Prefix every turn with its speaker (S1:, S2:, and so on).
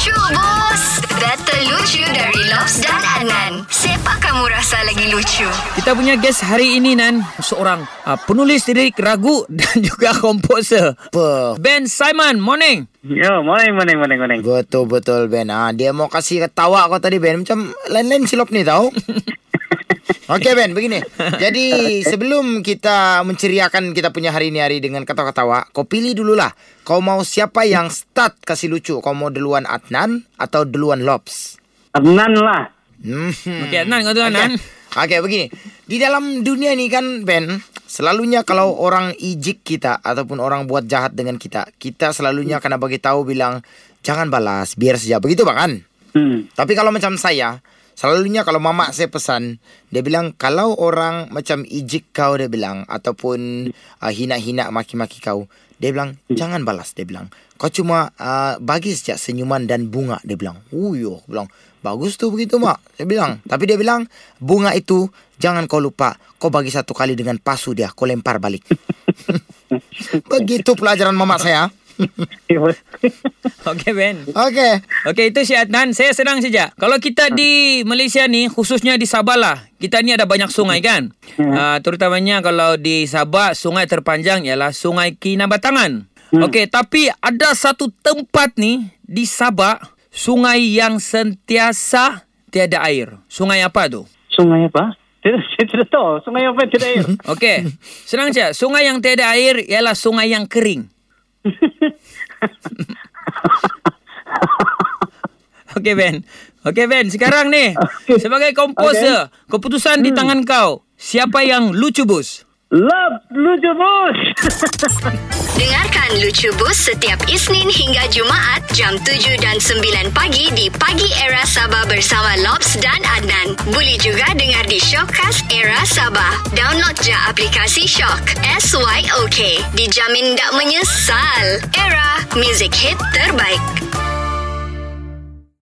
S1: Lucu bos Data lucu dari Lobs dan Adnan Siapa kamu rasa lagi lucu?
S2: Kita punya guest hari ini Nan Seorang uh, penulis lirik ragu Dan juga komposer
S3: Apa?
S2: Ben Simon, morning
S4: Yo, morning, morning, morning, morning.
S3: Betul-betul Ben. Ah, dia mau kasih ketawa kau tadi Ben. Macam lain-lain silap ni tau. Okey Ben, begini. Jadi sebelum kita menceriakan kita punya hari ni hari dengan ketawa-ketawa, kau pilih dululah. Kau mau siapa yang start kasih lucu? Kau mau duluan Adnan atau duluan Lobs?
S4: Adnan lah.
S3: Hmm.
S2: Okey Adnan kau tu Adnan
S3: Okey begini. Di dalam dunia ni kan Ben, selalunya kalau orang ijik kita ataupun orang buat jahat dengan kita, kita selalunya kena bagi tahu bilang jangan balas, biar saja. Begitu Bang kan?
S4: Hmm.
S3: Tapi kalau macam saya, selalunya kalau mama saya pesan, dia bilang kalau orang macam ijik kau dia bilang ataupun uh, hina-hina maki-maki kau, dia bilang jangan balas dia bilang. Kau cuma uh, bagi saja senyuman dan bunga dia bilang. Uyo, bilang bagus tu begitu mak. Saya bilang, tapi dia bilang bunga itu jangan kau lupa, kau bagi satu kali dengan pasu dia, kau lempar balik. begitu pelajaran mama saya.
S2: Okey Ben
S3: Okey.
S2: Okey itu si Adnan Saya senang saja Kalau kita di Malaysia ni Khususnya di Sabah lah Kita ni ada banyak sungai kan uh, Terutamanya kalau di Sabah Sungai terpanjang ialah Sungai Kinabatangan Okey tapi ada satu tempat ni Di Sabah Sungai yang sentiasa Tiada air Sungai apa tu?
S4: Sungai apa? Tidak, saya tidak tahu. Sungai apa yang tidak air?
S2: Okey Senang saja Sungai yang tiada air Ialah sungai yang kering Okey Ben. Okey Ben, sekarang ni sebagai komposer, keputusan di tangan kau. Siapa yang lucu bos?
S4: Love, lucu bos.
S1: Dengarkan Lucu Bus setiap Isnin hingga Jumaat jam 7 dan 9 pagi di Pagi Era Sabah bersama Lobs dan. Boleh juga dengar di Shockcast Era Sabah. Download je aplikasi Shock. S-Y-O-K. Dijamin tak menyesal. Era, music hit terbaik.